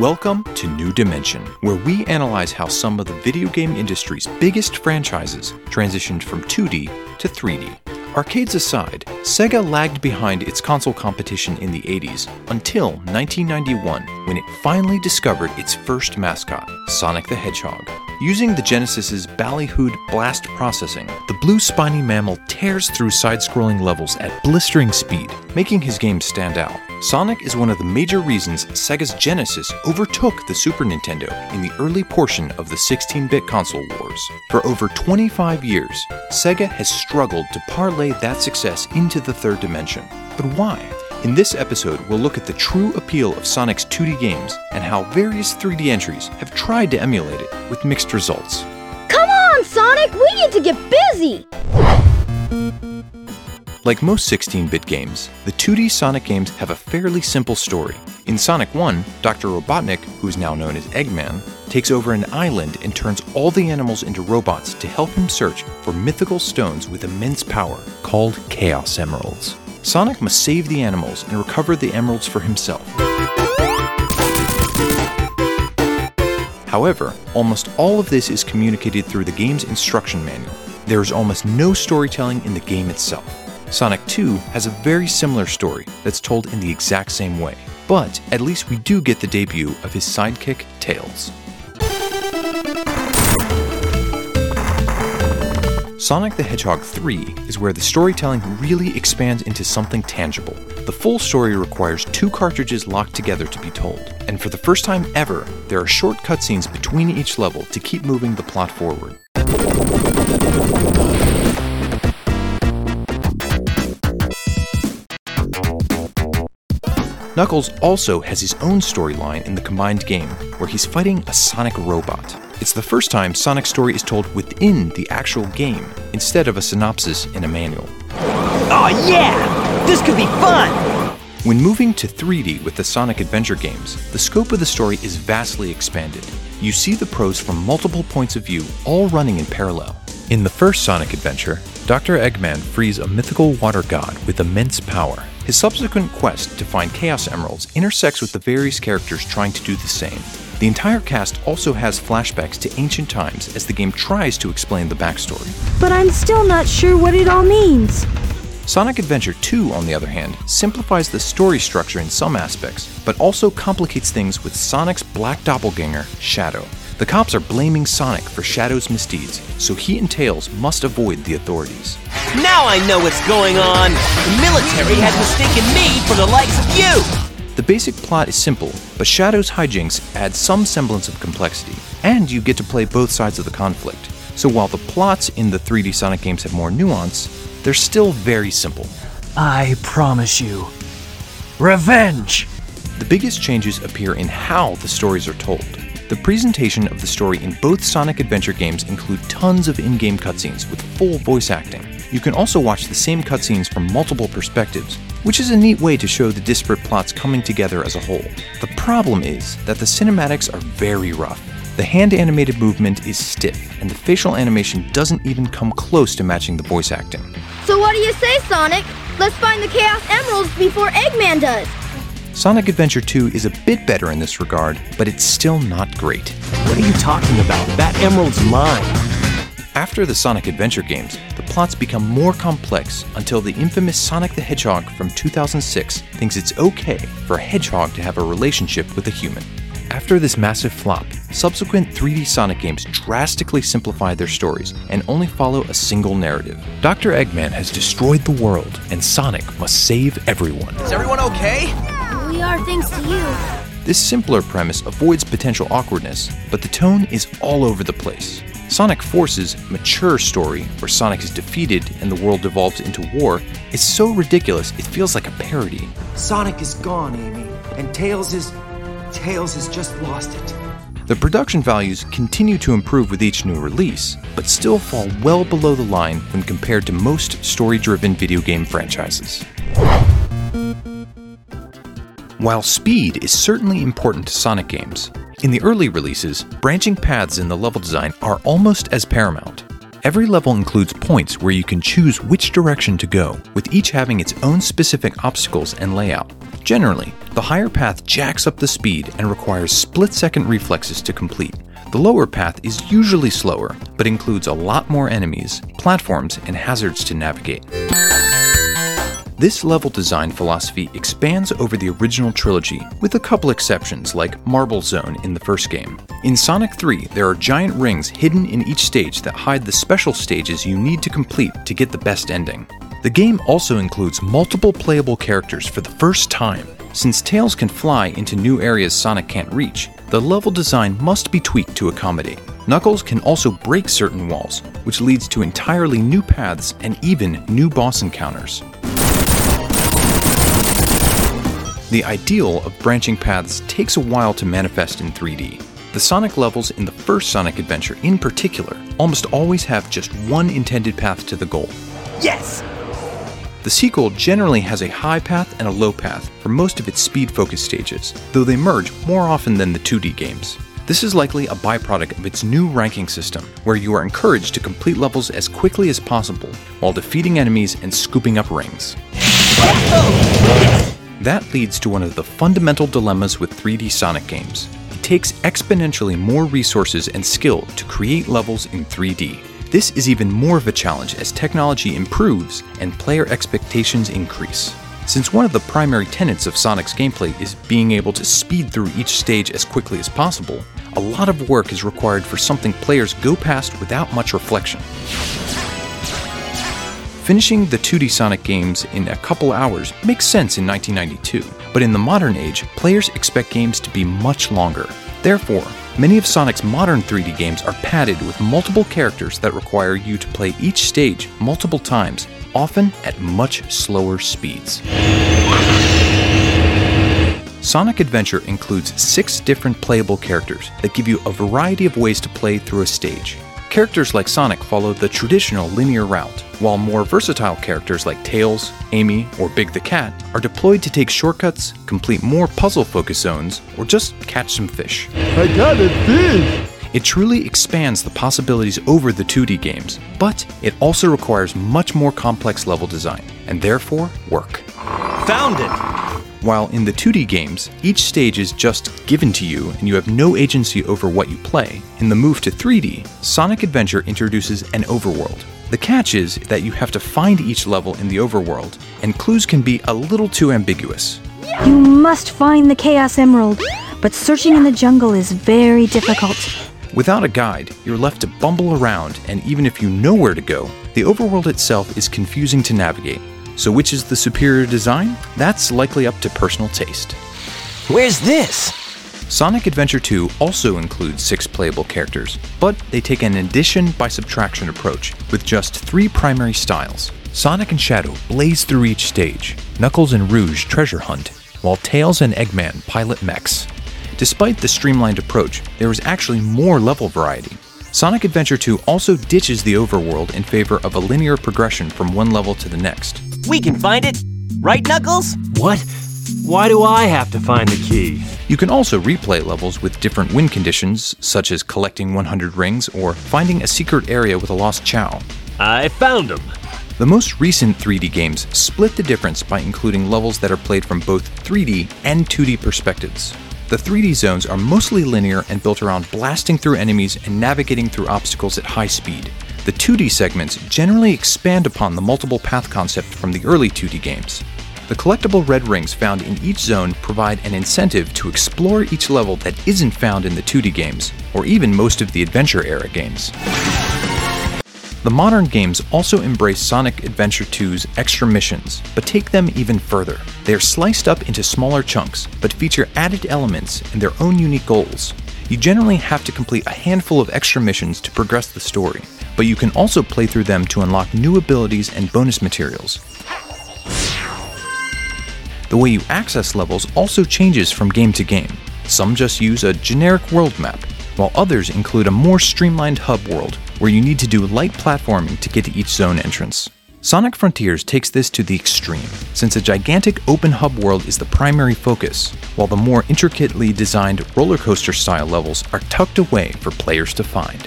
Welcome to New Dimension, where we analyze how some of the video game industry's biggest franchises transitioned from 2D to 3D. Arcades aside, Sega lagged behind its console competition in the 80s until 1991 when it finally discovered its first mascot, Sonic the Hedgehog. Using the Genesis's ballyhooed blast processing, the blue spiny mammal tears through side scrolling levels at blistering speed, making his game stand out. Sonic is one of the major reasons Sega's Genesis overtook the Super Nintendo in the early portion of the 16 bit console wars. For over 25 years, Sega has struggled to parlay that success into the third dimension. But why? In this episode, we'll look at the true appeal of Sonic's 2D games and how various 3D entries have tried to emulate it with mixed results. Come on, Sonic! We need to get busy! Like most 16 bit games, the 2D Sonic games have a fairly simple story. In Sonic 1, Dr. Robotnik, who is now known as Eggman, takes over an island and turns all the animals into robots to help him search for mythical stones with immense power called Chaos Emeralds. Sonic must save the animals and recover the emeralds for himself. However, almost all of this is communicated through the game's instruction manual. There is almost no storytelling in the game itself. Sonic 2 has a very similar story that's told in the exact same way, but at least we do get the debut of his sidekick, Tails. Sonic the Hedgehog 3 is where the storytelling really expands into something tangible. The full story requires two cartridges locked together to be told, and for the first time ever, there are short cutscenes between each level to keep moving the plot forward. Knuckles also has his own storyline in the combined game, where he's fighting a Sonic robot. It's the first time Sonic's story is told within the actual game, instead of a synopsis in a manual. Oh yeah! This could be fun! When moving to 3D with the Sonic Adventure games, the scope of the story is vastly expanded. You see the pros from multiple points of view, all running in parallel. In the first Sonic Adventure, Dr. Eggman frees a mythical water god with immense power. His subsequent quest to find Chaos Emeralds intersects with the various characters trying to do the same. The entire cast also has flashbacks to ancient times as the game tries to explain the backstory. But I'm still not sure what it all means. Sonic Adventure 2, on the other hand, simplifies the story structure in some aspects, but also complicates things with Sonic's black doppelganger, Shadow. The cops are blaming Sonic for Shadow's misdeeds, so he and Tails must avoid the authorities. Now I know what's going on! The military has mistaken me for the likes of you! The basic plot is simple, but Shadow's hijinks add some semblance of complexity, and you get to play both sides of the conflict. So while the plots in the 3D Sonic games have more nuance, they're still very simple. I promise you. Revenge! The biggest changes appear in how the stories are told. The presentation of the story in both Sonic Adventure games include tons of in-game cutscenes with full voice acting. You can also watch the same cutscenes from multiple perspectives, which is a neat way to show the disparate plots coming together as a whole. The problem is that the cinematics are very rough. The hand animated movement is stiff, and the facial animation doesn't even come close to matching the voice acting. So what do you say, Sonic? Let's find the Chaos Emeralds before Eggman does. Sonic Adventure 2 is a bit better in this regard, but it's still not great. What are you talking about? That emerald's mine. After the Sonic Adventure games, the plots become more complex until the infamous Sonic the Hedgehog from 2006 thinks it's okay for a hedgehog to have a relationship with a human. After this massive flop, subsequent 3D Sonic games drastically simplify their stories and only follow a single narrative. Dr. Eggman has destroyed the world, and Sonic must save everyone. Is everyone okay? We are thanks to you. This simpler premise avoids potential awkwardness, but the tone is all over the place. Sonic Forces' mature story, where Sonic is defeated and the world devolves into war, is so ridiculous it feels like a parody. Sonic is gone, Amy, and Tails is. Tails has just lost it. The production values continue to improve with each new release, but still fall well below the line when compared to most story driven video game franchises. While speed is certainly important to Sonic games, in the early releases, branching paths in the level design are almost as paramount. Every level includes points where you can choose which direction to go, with each having its own specific obstacles and layout. Generally, the higher path jacks up the speed and requires split second reflexes to complete. The lower path is usually slower, but includes a lot more enemies, platforms, and hazards to navigate. This level design philosophy expands over the original trilogy, with a couple exceptions like Marble Zone in the first game. In Sonic 3, there are giant rings hidden in each stage that hide the special stages you need to complete to get the best ending. The game also includes multiple playable characters for the first time. Since Tails can fly into new areas Sonic can't reach, the level design must be tweaked to accommodate. Knuckles can also break certain walls, which leads to entirely new paths and even new boss encounters. The ideal of branching paths takes a while to manifest in 3D. The Sonic levels in the first Sonic Adventure, in particular, almost always have just one intended path to the goal. Yes! The sequel generally has a high path and a low path for most of its speed focused stages, though they merge more often than the 2D games. This is likely a byproduct of its new ranking system, where you are encouraged to complete levels as quickly as possible while defeating enemies and scooping up rings. That leads to one of the fundamental dilemmas with 3D Sonic games. It takes exponentially more resources and skill to create levels in 3D. This is even more of a challenge as technology improves and player expectations increase. Since one of the primary tenets of Sonic's gameplay is being able to speed through each stage as quickly as possible, a lot of work is required for something players go past without much reflection. Finishing the 2D Sonic games in a couple hours makes sense in 1992, but in the modern age, players expect games to be much longer. Therefore, many of Sonic's modern 3D games are padded with multiple characters that require you to play each stage multiple times, often at much slower speeds. Sonic Adventure includes six different playable characters that give you a variety of ways to play through a stage. Characters like Sonic follow the traditional linear route, while more versatile characters like Tails, Amy, or Big the Cat are deployed to take shortcuts, complete more puzzle focus zones, or just catch some fish. I got a fish! It truly expands the possibilities over the 2D games, but it also requires much more complex level design, and therefore work. Found it! While in the 2D games, each stage is just given to you and you have no agency over what you play, in the move to 3D, Sonic Adventure introduces an overworld. The catch is that you have to find each level in the overworld, and clues can be a little too ambiguous. You must find the Chaos Emerald, but searching in the jungle is very difficult. Without a guide, you're left to bumble around, and even if you know where to go, the overworld itself is confusing to navigate. So, which is the superior design? That's likely up to personal taste. Where's this? Sonic Adventure 2 also includes six playable characters, but they take an addition by subtraction approach with just three primary styles. Sonic and Shadow blaze through each stage, Knuckles and Rouge treasure hunt, while Tails and Eggman pilot mechs. Despite the streamlined approach, there is actually more level variety. Sonic Adventure 2 also ditches the overworld in favor of a linear progression from one level to the next. We can find it. Right, Knuckles? What? Why do I have to find the key? You can also replay levels with different win conditions, such as collecting 100 rings or finding a secret area with a lost Chao. I found him. The most recent 3D games split the difference by including levels that are played from both 3D and 2D perspectives. The 3D zones are mostly linear and built around blasting through enemies and navigating through obstacles at high speed. The 2D segments generally expand upon the multiple path concept from the early 2D games. The collectible red rings found in each zone provide an incentive to explore each level that isn't found in the 2D games, or even most of the Adventure era games. The modern games also embrace Sonic Adventure 2's extra missions, but take them even further. They are sliced up into smaller chunks, but feature added elements and their own unique goals. You generally have to complete a handful of extra missions to progress the story, but you can also play through them to unlock new abilities and bonus materials. The way you access levels also changes from game to game. Some just use a generic world map, while others include a more streamlined hub world where you need to do light platforming to get to each zone entrance. Sonic Frontiers takes this to the extreme, since a gigantic open hub world is the primary focus, while the more intricately designed roller coaster style levels are tucked away for players to find.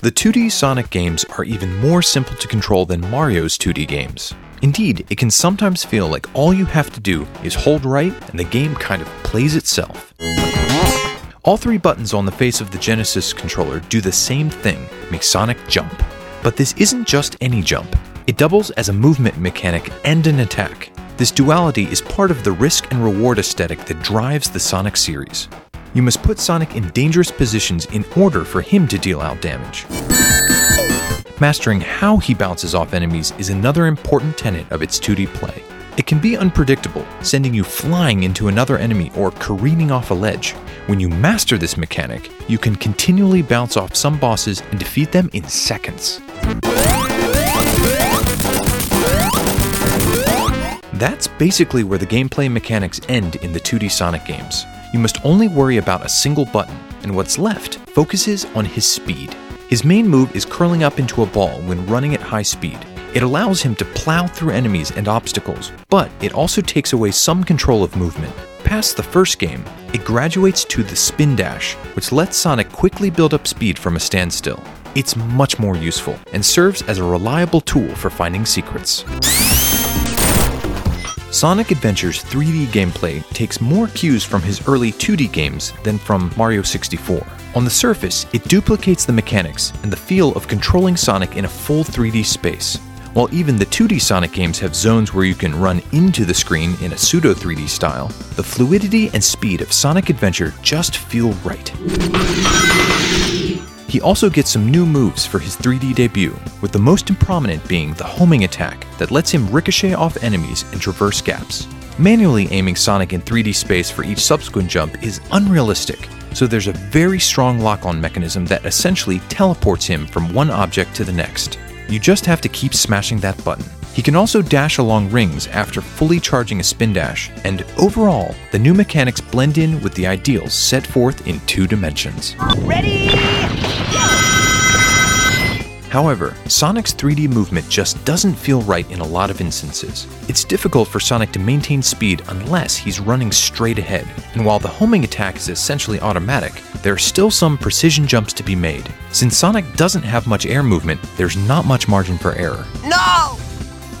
The 2D Sonic games are even more simple to control than Mario's 2D games. Indeed, it can sometimes feel like all you have to do is hold right and the game kind of plays itself. All three buttons on the face of the Genesis controller do the same thing make Sonic jump. But this isn't just any jump, it doubles as a movement mechanic and an attack. This duality is part of the risk and reward aesthetic that drives the Sonic series. You must put Sonic in dangerous positions in order for him to deal out damage. Mastering how he bounces off enemies is another important tenet of its 2D play. It can be unpredictable, sending you flying into another enemy or careening off a ledge. When you master this mechanic, you can continually bounce off some bosses and defeat them in seconds. That's basically where the gameplay mechanics end in the 2D Sonic games. You must only worry about a single button, and what's left focuses on his speed. His main move is curling up into a ball when running at high speed. It allows him to plow through enemies and obstacles, but it also takes away some control of movement. Past the first game, it graduates to the spin dash, which lets Sonic quickly build up speed from a standstill. It's much more useful and serves as a reliable tool for finding secrets. Sonic Adventure's 3D gameplay takes more cues from his early 2D games than from Mario 64. On the surface, it duplicates the mechanics and the feel of controlling Sonic in a full 3D space. While even the 2D Sonic games have zones where you can run into the screen in a pseudo 3D style, the fluidity and speed of Sonic Adventure just feel right. He also gets some new moves for his 3D debut, with the most prominent being the homing attack that lets him ricochet off enemies and traverse gaps. Manually aiming Sonic in 3D space for each subsequent jump is unrealistic, so there's a very strong lock on mechanism that essentially teleports him from one object to the next. You just have to keep smashing that button. He can also dash along rings after fully charging a spin dash, and overall, the new mechanics blend in with the ideals set forth in two dimensions. Ready? However, Sonic's 3D movement just doesn't feel right in a lot of instances. It's difficult for Sonic to maintain speed unless he's running straight ahead, and while the homing attack is essentially automatic, there are still some precision jumps to be made. Since Sonic doesn't have much air movement, there's not much margin for error. No!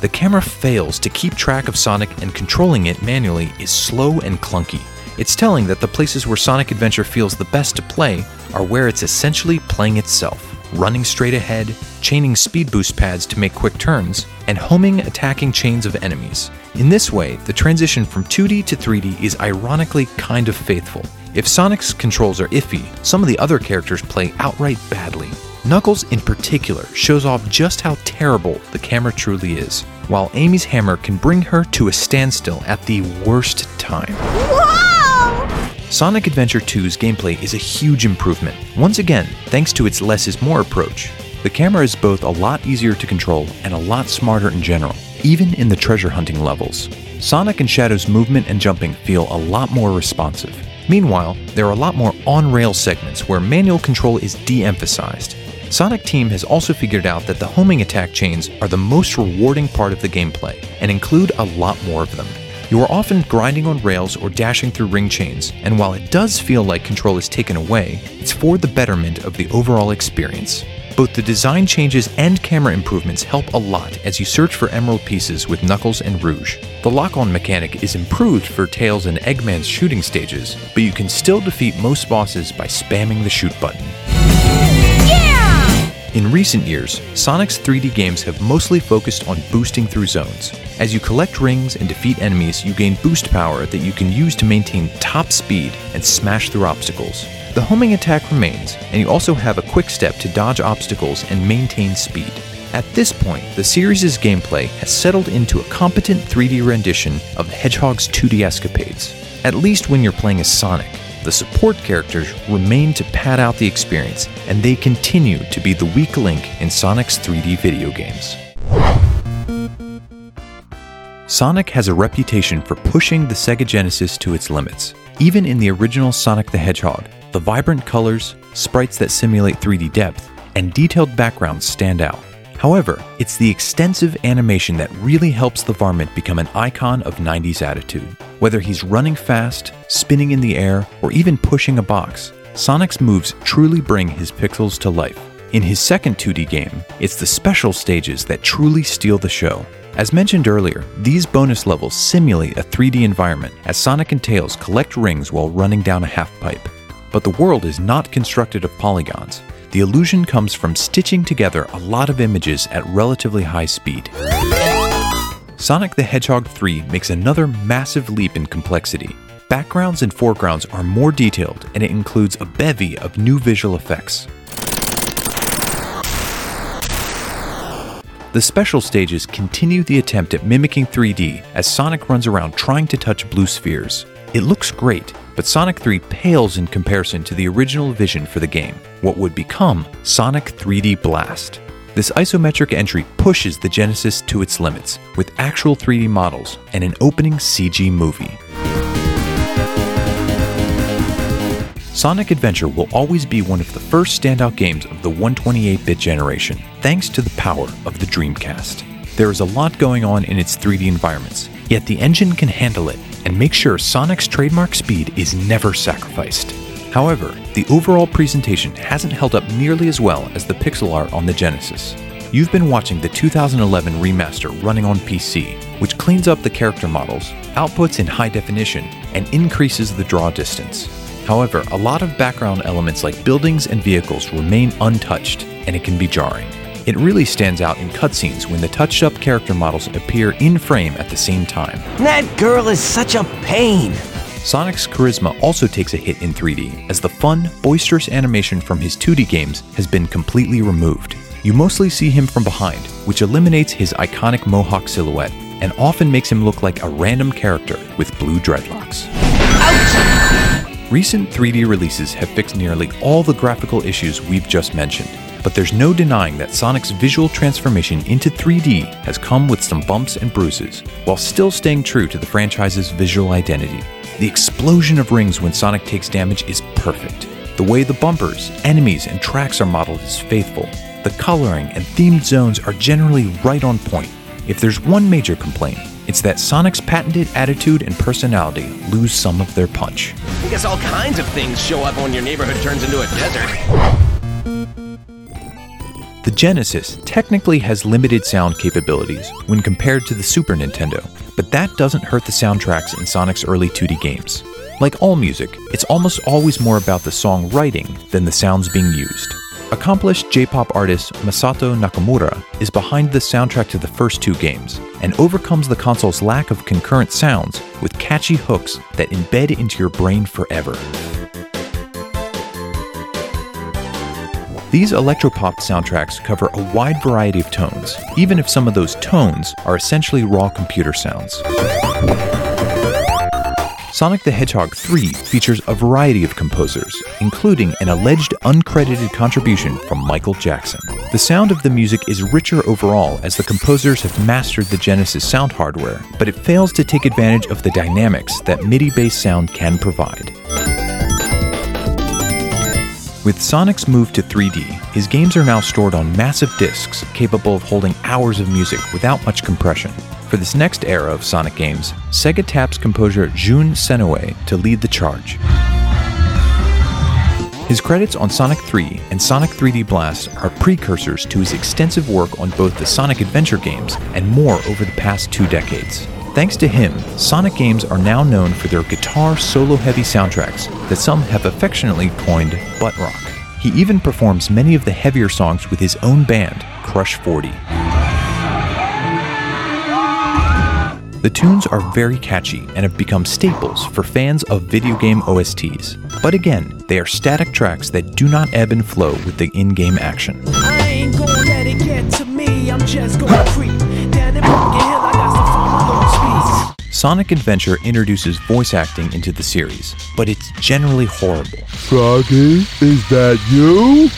The camera fails to keep track of Sonic and controlling it manually is slow and clunky. It's telling that the places where Sonic Adventure feels the best to play are where it's essentially playing itself running straight ahead, chaining speed boost pads to make quick turns, and homing attacking chains of enemies. In this way, the transition from 2D to 3D is ironically kind of faithful. If Sonic's controls are iffy, some of the other characters play outright badly. Knuckles, in particular, shows off just how terrible the camera truly is, while Amy's hammer can bring her to a standstill at the worst time. Sonic Adventure 2's gameplay is a huge improvement, once again, thanks to its less is more approach. The camera is both a lot easier to control and a lot smarter in general, even in the treasure hunting levels. Sonic and Shadow's movement and jumping feel a lot more responsive. Meanwhile, there are a lot more on rail segments where manual control is de emphasized. Sonic Team has also figured out that the homing attack chains are the most rewarding part of the gameplay and include a lot more of them. You are often grinding on rails or dashing through ring chains, and while it does feel like control is taken away, it's for the betterment of the overall experience. Both the design changes and camera improvements help a lot as you search for emerald pieces with Knuckles and Rouge. The lock on mechanic is improved for Tails and Eggman's shooting stages, but you can still defeat most bosses by spamming the shoot button. In recent years, Sonic's 3D games have mostly focused on boosting through zones. As you collect rings and defeat enemies, you gain boost power that you can use to maintain top speed and smash through obstacles. The homing attack remains, and you also have a quick step to dodge obstacles and maintain speed. At this point, the series' gameplay has settled into a competent 3D rendition of the Hedgehog's 2D escapades, at least when you're playing as Sonic. The support characters remain to pad out the experience, and they continue to be the weak link in Sonic's 3D video games. Sonic has a reputation for pushing the Sega Genesis to its limits. Even in the original Sonic the Hedgehog, the vibrant colors, sprites that simulate 3D depth, and detailed backgrounds stand out. However, it's the extensive animation that really helps the varmint become an icon of 90s attitude. Whether he's running fast, spinning in the air, or even pushing a box, Sonic's moves truly bring his pixels to life. In his second 2D game, it's the special stages that truly steal the show. As mentioned earlier, these bonus levels simulate a 3D environment as Sonic and Tails collect rings while running down a half pipe. But the world is not constructed of polygons. The illusion comes from stitching together a lot of images at relatively high speed. Sonic the Hedgehog 3 makes another massive leap in complexity. Backgrounds and foregrounds are more detailed, and it includes a bevy of new visual effects. The special stages continue the attempt at mimicking 3D as Sonic runs around trying to touch blue spheres. It looks great, but Sonic 3 pales in comparison to the original vision for the game, what would become Sonic 3D Blast. This isometric entry pushes the Genesis to its limits, with actual 3D models and an opening CG movie. Sonic Adventure will always be one of the first standout games of the 128 bit generation, thanks to the power of the Dreamcast. There is a lot going on in its 3D environments, yet the engine can handle it and make sure Sonic's trademark speed is never sacrificed. However, the overall presentation hasn't held up nearly as well as the pixel art on the Genesis. You've been watching the 2011 remaster running on PC, which cleans up the character models, outputs in high definition, and increases the draw distance. However, a lot of background elements like buildings and vehicles remain untouched, and it can be jarring. It really stands out in cutscenes when the touched up character models appear in frame at the same time. That girl is such a pain. Sonic's charisma also takes a hit in 3D, as the fun, boisterous animation from his 2D games has been completely removed. You mostly see him from behind, which eliminates his iconic mohawk silhouette and often makes him look like a random character with blue dreadlocks. Ouch! Recent 3D releases have fixed nearly all the graphical issues we've just mentioned, but there's no denying that Sonic's visual transformation into 3D has come with some bumps and bruises, while still staying true to the franchise's visual identity. The explosion of rings when Sonic takes damage is perfect. The way the bumpers, enemies, and tracks are modeled is faithful. The coloring and themed zones are generally right on point. If there's one major complaint, it's that Sonic's patented attitude and personality lose some of their punch. I guess all kinds of things show up when your neighborhood turns into a desert. The Genesis technically has limited sound capabilities when compared to the Super Nintendo, but that doesn't hurt the soundtracks in Sonic's early 2D games. Like all music, it's almost always more about the song writing than the sounds being used. Accomplished J-pop artist Masato Nakamura is behind the soundtrack to the first two games and overcomes the console's lack of concurrent sounds with catchy hooks that embed into your brain forever. These electropop soundtracks cover a wide variety of tones, even if some of those tones are essentially raw computer sounds. Sonic the Hedgehog 3 features a variety of composers, including an alleged uncredited contribution from Michael Jackson. The sound of the music is richer overall as the composers have mastered the Genesis sound hardware, but it fails to take advantage of the dynamics that MIDI based sound can provide. With Sonic's move to 3D, his games are now stored on massive discs capable of holding hours of music without much compression. For this next era of Sonic games, Sega taps composer Jun Senoue to lead the charge. His credits on Sonic 3 and Sonic 3D Blast are precursors to his extensive work on both the Sonic Adventure games and more over the past two decades. Thanks to him, Sonic games are now known for their guitar solo heavy soundtracks that some have affectionately coined butt rock. He even performs many of the heavier songs with his own band, Crush 40. The tunes are very catchy and have become staples for fans of video game OSTs. But again, they are static tracks that do not ebb and flow with the in game action. Sonic Adventure introduces voice acting into the series, but it's generally horrible. Froggy, is that you?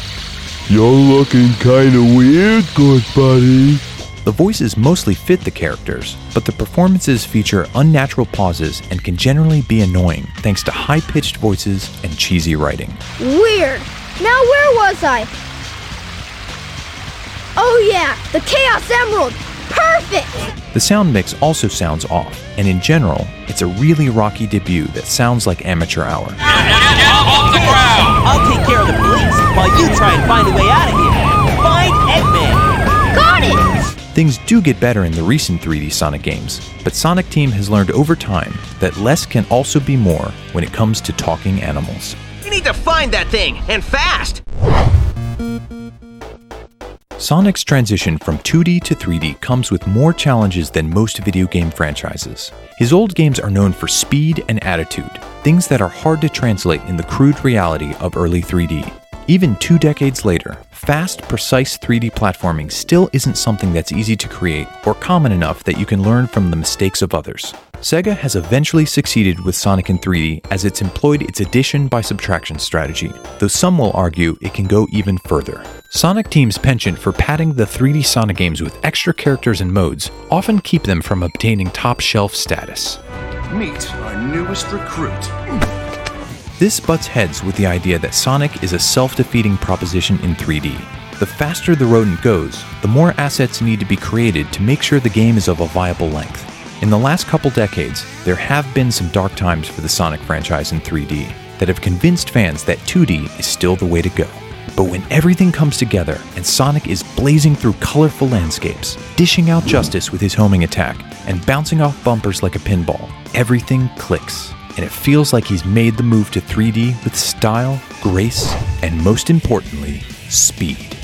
You're looking kinda weird, good buddy. The voices mostly fit the characters, but the performances feature unnatural pauses and can generally be annoying thanks to high pitched voices and cheesy writing. Weird. Now where was I? Oh yeah, the Chaos Emerald. Perfect. The sound mix also sounds off, and in general, it's a really rocky debut that sounds like amateur hour. I'll take care of the police while you try and find a way out of here. Find Eggman. Got it. Things do get better in the recent 3D Sonic games, but Sonic Team has learned over time that less can also be more when it comes to talking animals. You need to find that thing, and fast! Sonic's transition from 2D to 3D comes with more challenges than most video game franchises. His old games are known for speed and attitude, things that are hard to translate in the crude reality of early 3D. Even two decades later, fast, precise 3D platforming still isn't something that's easy to create or common enough that you can learn from the mistakes of others. Sega has eventually succeeded with Sonic in 3D as it's employed its addition by subtraction strategy, though some will argue it can go even further. Sonic Team's penchant for padding the 3D Sonic games with extra characters and modes often keep them from obtaining top shelf status. Meet our newest recruit. This butts heads with the idea that Sonic is a self defeating proposition in 3D. The faster the rodent goes, the more assets need to be created to make sure the game is of a viable length. In the last couple decades, there have been some dark times for the Sonic franchise in 3D that have convinced fans that 2D is still the way to go. But when everything comes together and Sonic is blazing through colorful landscapes, dishing out justice with his homing attack, and bouncing off bumpers like a pinball, everything clicks and it feels like he's made the move to 3D with style, grace, and most importantly, speed.